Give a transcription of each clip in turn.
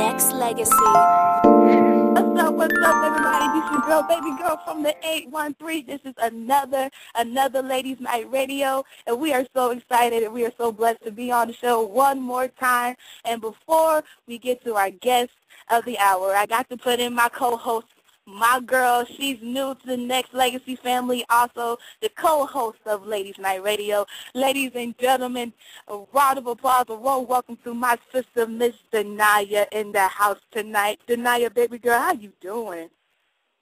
Nexx Legacy. What's up, what's up, everybody? This is girl, baby girl from the 813. This is another, another Ladies Night Radio, and we are so excited and we are so blessed to be on the show one more time. And before we get to our guest of the hour, I got to put in my co-host my girl. She's new to the Nexx Legacy family, also the co-host of Ladies Night Radio. Ladies and gentlemen, a round of applause, a warm welcome to my sister, Miss Danaya, in the house tonight. Danaya, baby girl, how you doing?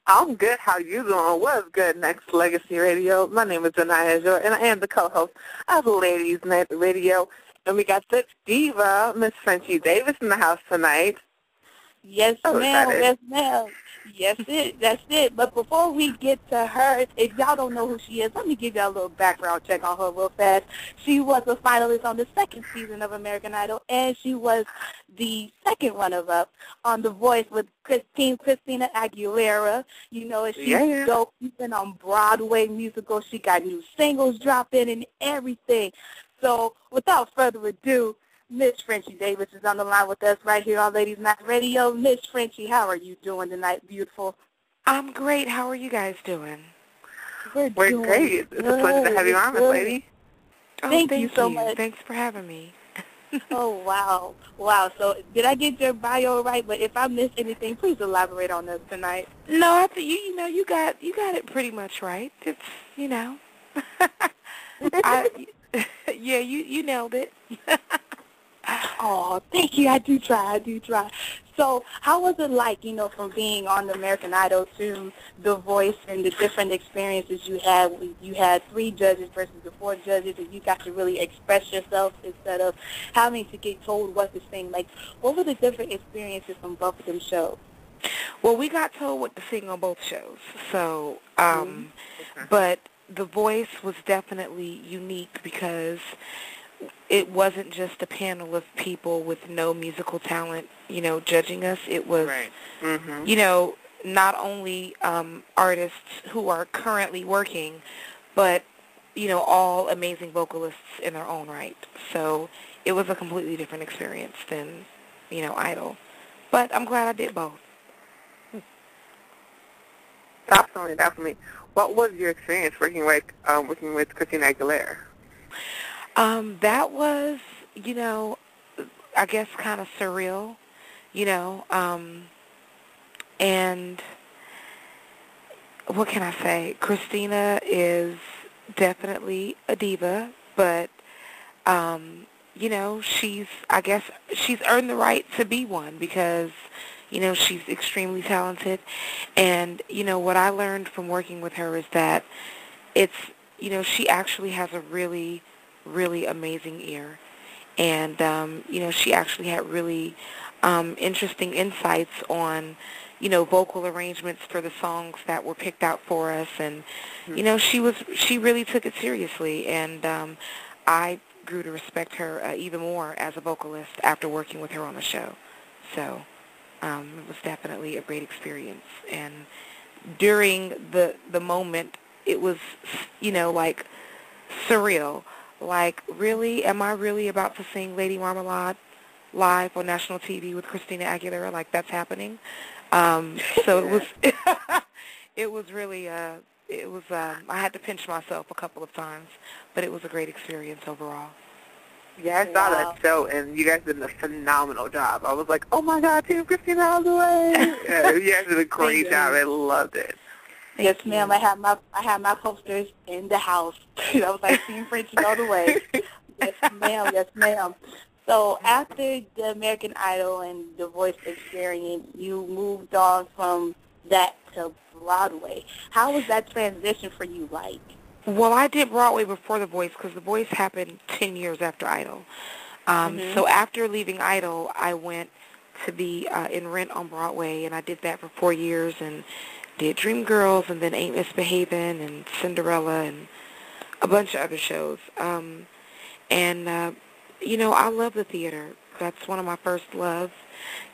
I'm good. How you doing? What's good, Nexx Legacy Radio? My name is Danaya Azure, and I am the co-host of Ladies Night Radio. And we got the diva, Miss Frenchie Davis, in the house tonight. Yes, So ma'am. Yes, ma'am. Yes, it. That's it. But before we get to her, if y'all don't know who she is, let me give y'all a little background check on her real fast. She was a finalist on the second season of American Idol, and she was the second runner-up on The Voice with Christine Christina Aguilera. You know, and she's Yeah, dope. She's been on Broadway musicals. She got new singles dropping and everything. So without further ado, Miss Frenchie Davis is on the line with us right here on Ladies Night Radio. Miss Frenchie, how are you doing tonight, beautiful? I'm great. How are you guys doing? We're, We're doing great. It's a pleasure to have you on, Miss. Lady. Oh, Thank you thank so much. Thanks for having me. Oh, wow. Wow. So did I get your bio right? But if I missed anything, please elaborate on this tonight. No, I think you you know you got you got it pretty much right. It's you know, I, yeah, you you nailed it. Oh, thank you. I do try. I do try. So how was it like, you know, from being on the American Idol to The Voice and the different experiences you had? You had three judges versus the four judges, and you got to really express yourself instead of having to get told what to sing. Like, what were the different experiences from both of them shows? Well, we got told what to sing on both shows, so um, Okay. but the voice was definitely unique because it wasn't just a panel of people with no musical talent, you know, judging us. It was Right. Mm-hmm. you know, not only um, artists who are currently working, but, you know, all amazing vocalists in their own right. So it was a completely different experience than, you know, Idol. But I'm glad I did both. Definitely, definitely. What was your experience working with um, working with Christina Aguilera? Um, that was, you know, I guess kind of surreal, you know, um, and what can I say? Christina is definitely a diva, but, um, you know, she's, I guess, she's earned the right to be one because, you know, she's extremely talented. And, you know, what I learned from working with her is that it's, you know, she actually has a really, really amazing ear. And, um, you know, she actually had really um, interesting insights on, you know, vocal arrangements for the songs that were picked out for us. And, you know, she was, she really took it seriously. And um, I grew to respect her uh, even more as a vocalist after working with her on the show. So um, it was definitely a great experience. And during the, the moment, it was, you know, like surreal. Like, really, am I really about to sing Lady Marmalade live on national TV with Christina Aguilera? Like, that's happening. Um, so it was, it was really, uh, it was, um, I had to pinch myself a couple of times, but it was a great experience overall. Yeah, I saw Wow. that show, and you guys did a phenomenal job. I was like, oh my god, Team Christina all the way. yeah, you guys did a great you. job. I loved it. Yes, Thank ma'am. I have my I have my posters in the house. I was like, Team Frenchie all the way. yes, ma'am. Yes, ma'am. So after the American Idol and the Voice experience, you moved on from that to Broadway. How was that transition for you like? Well, I did Broadway before The Voice because The Voice happened 10 years after Idol. Um, Mhm. So after leaving Idol, I went to be uh, in Rent on Broadway, and I did that for four years and did Dreamgirls and then Ain't Misbehaving and Cinderella and a bunch of other shows. Um, and, uh, you know, I love the theater. That's one of my first loves.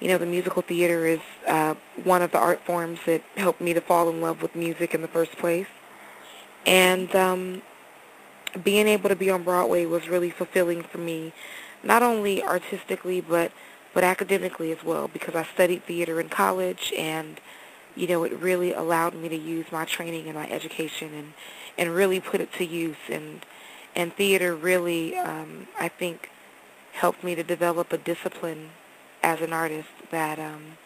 You know, the musical theater is uh, one of the art forms that helped me to fall in love with music in the first place. And um, being able to be on Broadway was really fulfilling for me, not only artistically, but but academically as well because I studied theater in college and you know, it really allowed me to use my training and my education and, and really put it to use. And, and theater really, um, I think, helped me to develop a discipline as an artist that um,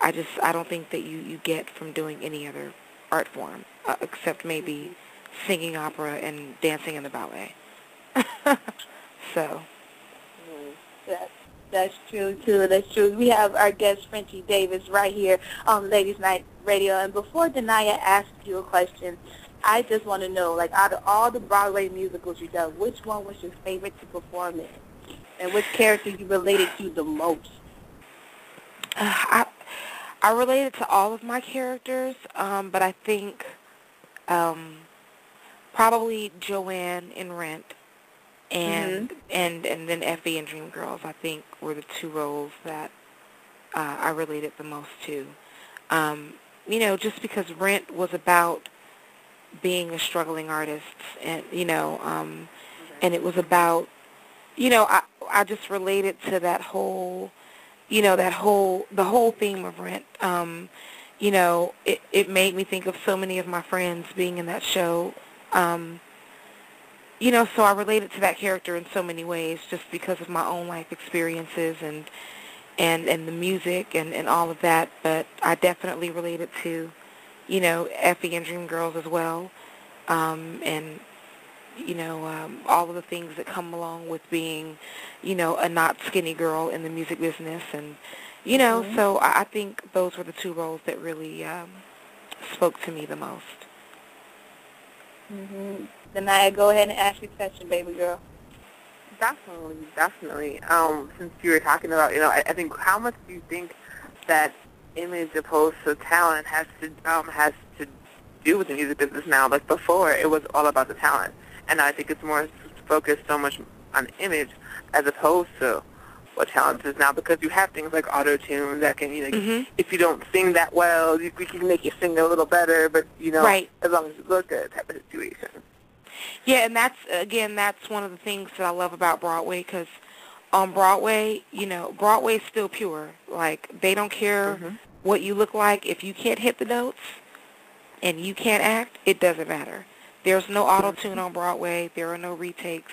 I just, I don't think that you, you get from doing any other art form, uh, except maybe singing opera and dancing in the ballet. so. That's, true, too. That's true. We have our guest, Frenchie Davis, right here on Ladies Night Radio. And before Danaya asks you a question, I just want to know, like, out of all the Broadway musicals you've done, which one was your favorite to perform in? And which character you related to the most? Uh, I, I related to all of my characters, um, but I think um, probably Joanne in Rent and mm-hmm. and and then Effie and Dreamgirls. I think were the two roles that uh, I related the most to. Um, you know, just because Rent was about being a struggling artist, and you know, um, and it was about, you know, I I just related to that whole, you know, that whole the whole theme of Rent. Um, you know, it it made me think of so many of my friends being in that show. Um, you know, so I related to that character in so many ways just because of my own life experiences and and and the music and and all of that. But I definitely related to, you know, Effie and Dreamgirls as well, um, and you know um, all of the things that come along with being, you know, a not skinny girl in the music business, and you know, mm-hmm. so I, I think those were the two roles that really um, spoke to me the most. Mhm. Danaya, go ahead and ask your question, baby girl. Definitely, definitely. Um, since you were talking about, you know, I, I think how much do you think that image opposed to talent has to um, has to do with the music business now? Like before, it was all about the talent, and I think it's more focused so much on image as opposed to what talent is now because you have things like auto tune that can you know mm-hmm. if you don't sing that well you, we can make you sing a little better but you know right. as long as you look good type of situation yeah and that's again that's one of the things that i love about broadway because on broadway you know broadway's still pure. Like they don't care mm-hmm. what you look like. If you can't hit the notes and you can't act it doesn't matter. There's no auto tune on broadway. There are no retakes.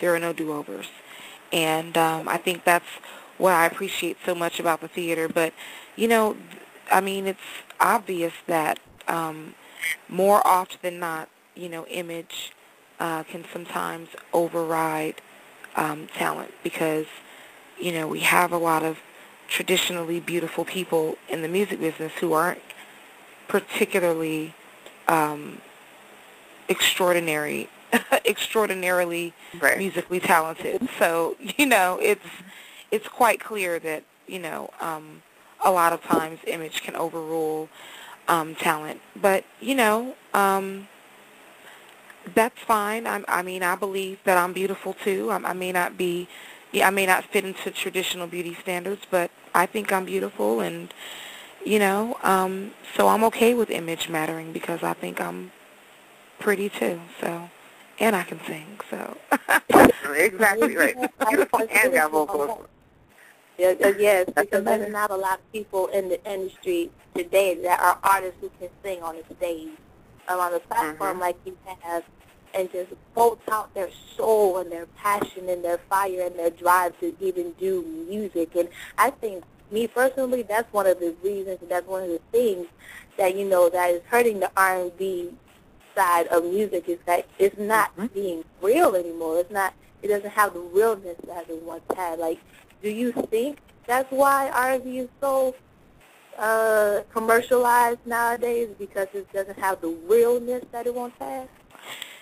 There are no do-overs. And um, I think that's what I appreciate so much about the theater. But you know, I mean, it's obvious that um, more often than not, you know, image uh, can sometimes override um, talent because you know we have a lot of traditionally beautiful people in the music business who aren't particularly um, extraordinary extraordinarily right. musically talented. So, you know, it's it's quite clear that, you know, um, a lot of times image can overrule um, talent. But, you know, um, that's fine. I, I mean, I believe that I'm beautiful too. I, I may not be, I may not fit into traditional beauty standards, but I think I'm beautiful, and you know, um, so I'm okay with image mattering because I think I'm pretty too. So and I can sing. So exactly right. Beautiful and got vocals. Yeah, yes, because there's not a lot of people in the industry today that are artists who can sing on the stage, um, on a platform mm-hmm. like you have, and just bolt out their soul and their passion and their fire and their drive to even do music. And I think, me personally, that's one of the reasons, and that's one of the things that you know that is hurting the R&B side of music is that it's not mm-hmm. being real anymore. It's not. It doesn't have the realness that it once had. Like, do you think that's why R&B is so uh, commercialized nowadays because it doesn't have the realness that it once had?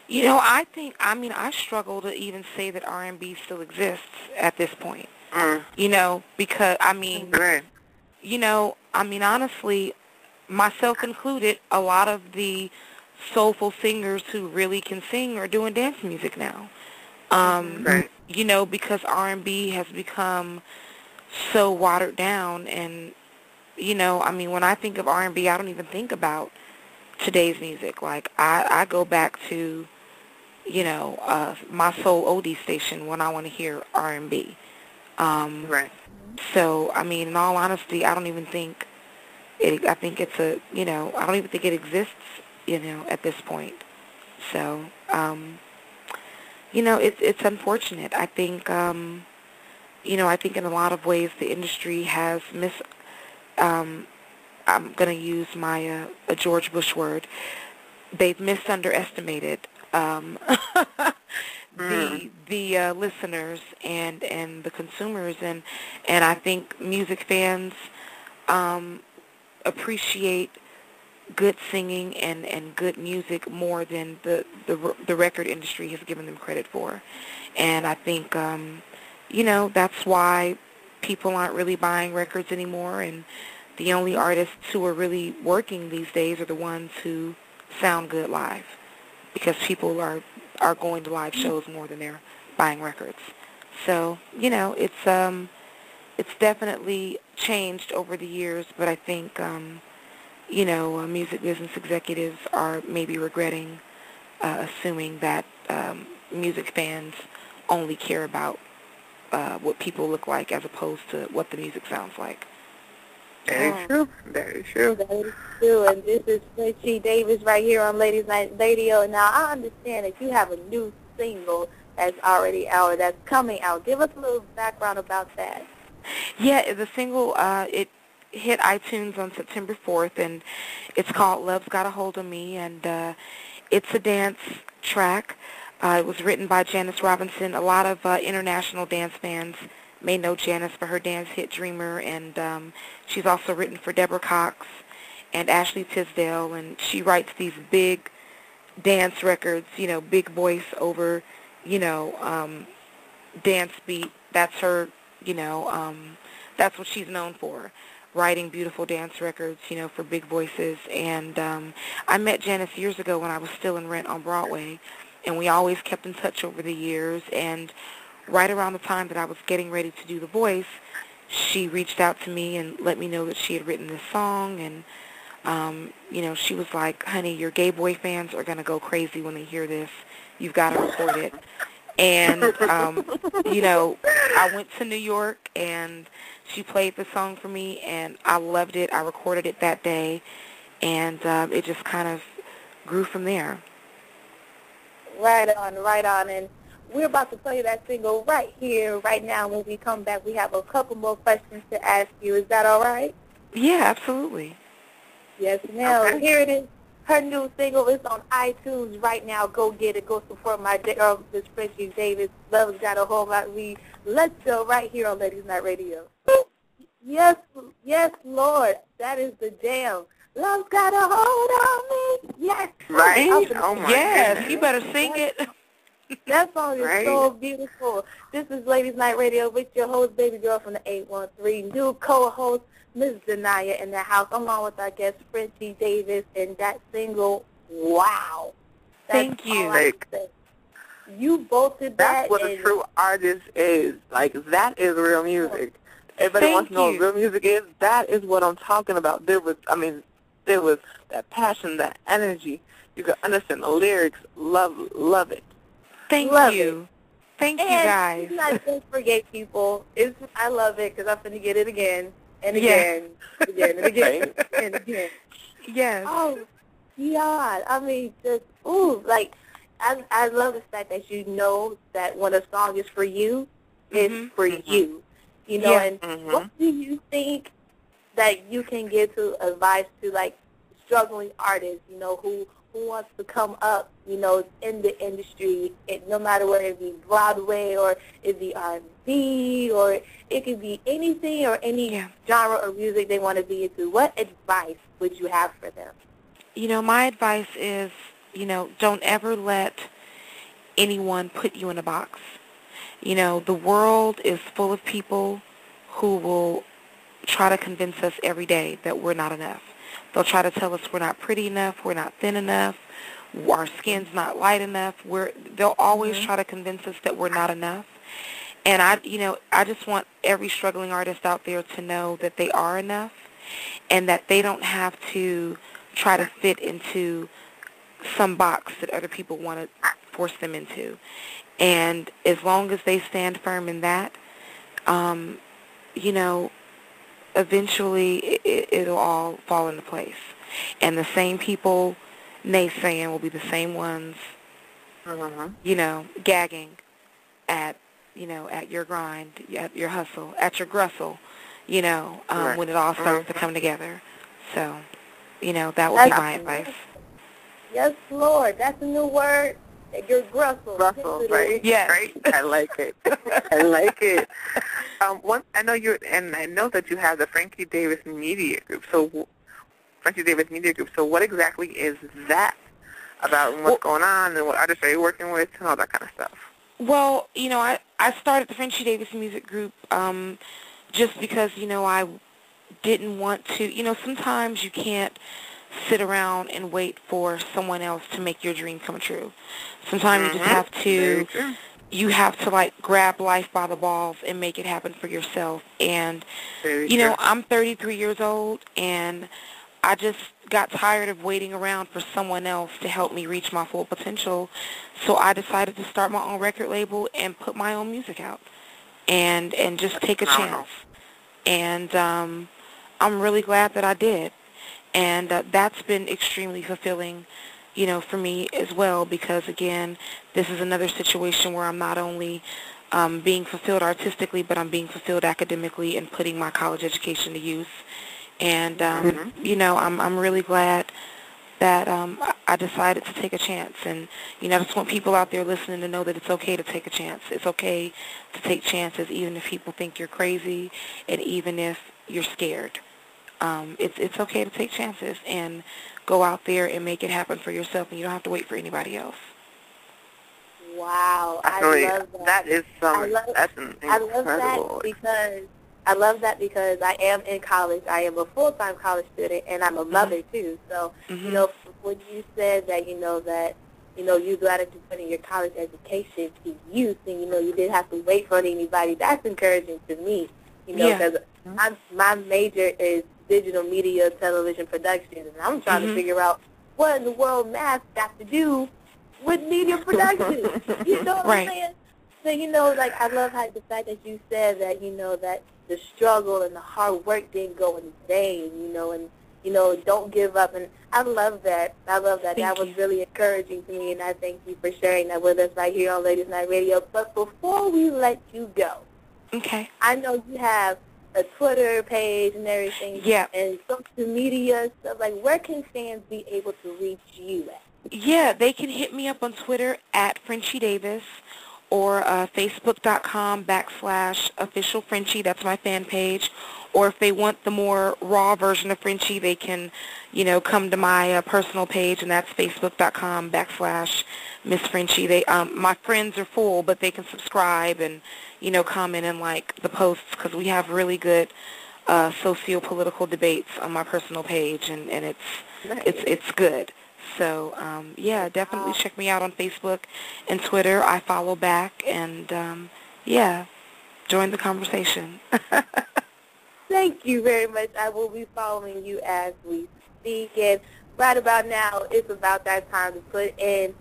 You know, I think. I mean, I struggle to even say that R&B still exists at this point. Mm. You know, because I mean, you know, I mean, honestly, myself included, a lot of the soulful singers who really can sing are doing dance music now. Um, right. You know, because R&B has become so watered down, and you know, I mean, when I think of R&B, I don't even think about today's music. Like I, I go back to, you know, uh, my soul oldie station when I want to hear R&B. Um, right. So, I mean, in all honesty, I don't even think it. I think it's a, you know, I don't even think it exists, you know, at this point. So, um, you know, it's it's unfortunate. I think, um, you know, I think in a lot of ways the industry has mis. Um, I'm going to use my uh, a George Bush word. They've misunderestimated um, the Mm. the uh, listeners and and the consumers. And and I think music fans um, appreciate good singing and and good music more than the the the record industry has given them credit for, and I think um, you know that's why people aren't really buying records anymore. And the only artists who are really working these days are the ones who sound good live because people are are going to live shows more than they're buying records. So, you know, it's um it's definitely changed over the years, but I think um you know, uh, music business executives are maybe regretting uh, assuming that um, music fans only care about uh, what people look like as opposed to what the music sounds like. Very Oh. true. Very true. That is true, and this is Frenchie Davis right here on Ladies Night Radio. Now I understand that you have a new single that's already out, that's coming out. Give us a little background about that. Yeah, the single uh, it hit iTunes on September 4th, and it's called "Love's Got a Hold of Me," and uh, it's a dance track. Uh, it was written by Janice Robinson. A lot of uh, international dance fans may know Janice for her dance hit "Dreamer," and um, she's also written for Deborah Cox and Ashley Tisdale, and she writes these big dance records. You know, big voice over, you know, um, dance beat. That's her. You know, um, that's what she's known for writing beautiful dance records, you know, for big voices. And um, I met Janice years ago when I was still in Rent on Broadway, and we always kept in touch over the years. And right around the time that I was getting ready to do The Voice, she reached out to me and let me know that she had written this song. And, um, you know, she was like, honey, your gay boy fans are going to go crazy when they hear this. You've got to record it. And, um, you know, I went to New York and she played the song for me and I loved it. I recorded it that day and uh, it just kind of grew from there. Right on, right on. And we're about to play that single right here, right now. When we come back, we have a couple more questions to ask you. Is that all right? Yeah, absolutely. Yes, ma'am. Okay. Here it is. Her new single is on iTunes right now. Go get it. Go support my girl, um, Miss Frenchie Davis. Love's got a hold of me. Let's go right here on Ladies Night Radio. Yes, yes, Lord. That is the jam. Love's got a hold on me. Yes. Right? Oh my yes, goodness. you better sing it. That song is Right. so beautiful. This is Ladies Night Radio with your host, baby girl from the 813. New co-host, Ms. Danaya in the house, along with our guest, Frenchie Davis, and that single, wow. That's Thank you. all I can. You both did that. That's what a true artist is. Like that is real music. Everybody Thank wants to know what real music is. That is what I'm talking about. There was, I mean, there was that passion, that energy. You could understand the lyrics. Love, love it. Thank Love you. Thank you and guys. it's not just for gay people. It's, I love it because I'm going to get it again and Yeah. again, again and again and again. Yes. Oh, God. I mean, just, ooh, like, I, I love the fact that you know that when a song is for you, it's Mhm. for Mhm. you. You know, Yeah. and Mhm. what do you think that you can give to advice to, like, struggling artists, you know, who, who wants to come up, you know, in the industry, it, no matter whether it be Broadway or it be R&B or it could be anything or any genre of music they want to be into. What advice would you have for them? You know, my advice is, you know, don't ever let anyone put you in a box. You know, the world is full of people who will try to convince us every day that we're not enough. They'll try to tell us we're not pretty enough, we're not thin enough, our skin's not light enough. We're they'll always Mhm. try to convince us that we're not enough. And I, you know, I just want every struggling artist out there to know that they are enough and that they don't have to try to fit into some box that other people want to force them into. And as long as they stand firm in that, um, you know, eventually it, it'll all fall into place. And the same people naysaying will be the same ones, Mm-hmm. you know, gagging at, you know, at your grind, at your hustle, at your grustle, you know, um, Right. when it all starts to come together. So, you know, that would be my advice. Yes, Lord. That's a new word. Your grustle. Russell, Yes, right? Yes. Right? I like it. I like it. Um, one, I know you, and I know that you have the Frenchie Davis Media Group. So, Frenchie Davis Media Group. So, what exactly is that about, and what's going on, and what artists are you working with, and all that kind of stuff? Well, you know, I, I started the Frenchie Davis Music Group um, just because, you know, I didn't want to, you know, sometimes you can't sit around and wait for someone else to make your dream come true. Sometimes you just Mhm. have Very to, true. You have to like grab life by the balls and make it happen for yourself. And, you know. I'm 33 years old and I just got tired of waiting around for someone else to help me reach my full potential. So I decided to start my own record label and put my own music out and and just take a chance. And um I'm really glad that I did. And uh, that's been extremely fulfilling, you know, for me as well because again, this is another situation where I'm not only um, being fulfilled artistically, but I'm being fulfilled academically and putting my college education to use. And um, Mhm. you know, I'm I'm really glad that um, I- I decided to take a chance. And you know, I just want people out there listening to know that it's okay to take a chance. It's okay to take chances, even if people think you're crazy, and even if you're scared. Um, it's it's okay to take chances and go out there and make it happen for yourself, and you don't have to wait for anybody else. Wow. I Actually, love that. that is some. I love- that's an I love that because I love that because I am in college. I am a full-time college student, and I'm a mother too. So hmm you know, when you said that, you know that, you know, you got to put in your college education to use, and you know, you didn't have to wait for any,body That's encouraging to me. You know, Yeah. because my my major is digital media television productions, and I'm trying Mhm. to figure out what in the world math got to do with media production. you know what Right. I'm saying? So you know, like I love how the fact that you said that you know that the struggle and the hard work didn't go in vain. You know, and you know, don't give up. And I love that. I love that. Thank that was really encouraging to me, and I thank you for sharing that with us right here on Ladies Night Radio. But before we let you go, Okay. I know you have a Twitter page and everything, Yeah. and social media stuff. Like, where can fans be able to reach you at? Yeah, they can hit me up on Twitter at Frenchie Davis or uh, Facebook.com backslash official Frenchie. That's my fan page. Or if they want the more raw version of Frenchie, they can, you know, come to my uh, personal page, and that's Facebook.com backslash Miss Frenchie. They, um, my friends are full, but they can subscribe and, you know, comment and like the posts because we have really good uh, socio-political debates on my personal page, and, and it's it's it's good. So um, yeah, definitely check me out on Facebook and Twitter. I follow back, and um, yeah, join the conversation. Thank you very much. I will be following you as we speak. And right about now, it's about that time to put in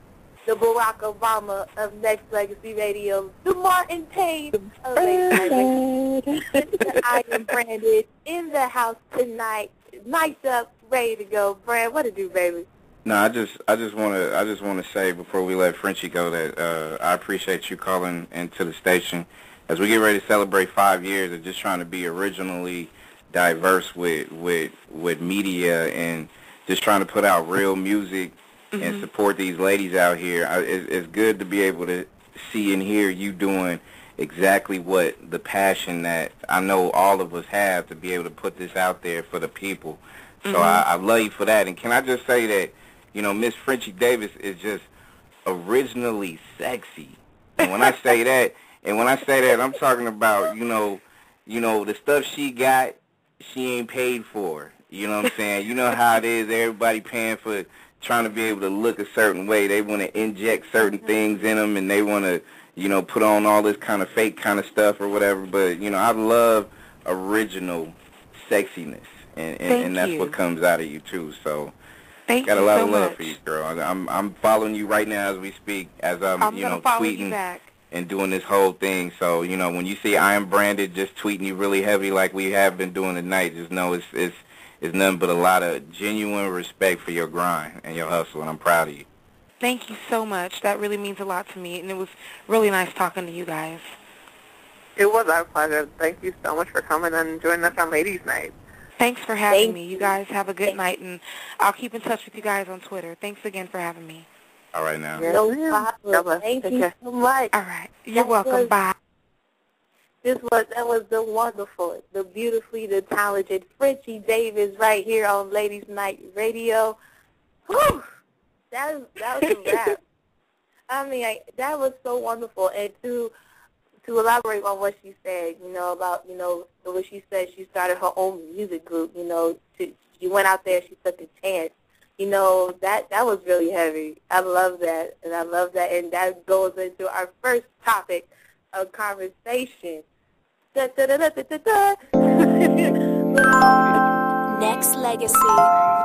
the Barack Obama of Nexx Legacy Radio, the Martin Payne of Nexx Legacy. I am Brandon in the house tonight, mic'd up, ready to go. Brand, what to do, baby? No, I just I just want to I just want to say before we let Frenchie go that uh, I appreciate you calling into the station as we get ready to celebrate five years of just trying to be originally diverse with with with media and just trying to put out real music and mm-hmm. support these ladies out here. I, it's, it's good to be able to see and hear you doing exactly what the passion that I know all of us have to be able to put this out there for the people. So I, mm-hmm. I love you for that. And can I just say that, you know, Miss Frenchie Davis is just originally sexy. And when I say that, and when I say that, I'm talking about, you know, you know, the stuff she got, she ain't paid for. You know what I'm saying? You know how it is. Everybody paying for trying to be able to look a certain way. They want to inject certain mm-hmm. things in them, and they want to, you know, put on all this kind of fake kind of stuff or whatever. But you know, I love original sexiness, and and, and that's you. what comes out of you too. So Thank got a you lot so of love much. for you, girl. I'm I'm following you right now as we speak, as I'm, I'm you know tweeting. And doing this whole thing. So, you know, when you see I am Brandon just tweeting you really heavy like we have been doing tonight, just know it's it's it's nothing but a lot of genuine respect for your grind and your hustle, and I'm proud of you. Thank you so much. That really means a lot to me, and it was really nice talking to you guys. It was our pleasure. Thank you so much for coming and joining us on Ladies Night. Thanks for having Thank me. You guys have a good night, and I'll keep in touch with you guys on Twitter. Thanks again for having me. All right now. Yes, No ma'am. problem. God bless. Thank Take you care. so much. All right. You're That welcome. was- Bye. This was that was the wonderful, the beautifully, the talented Frenchie Davis right here on Ladies Night Radio. Whew, that was that was a wrap. I mean, I, that was so wonderful, and to to elaborate on what she said, you know about you know what she said, she started her own music group. You know, to, she went out there, she took a chance. You know that that was really heavy. I love that, and I love that, and that goes into our first topic of conversation. Da, da, da, um, Nexx Legacy.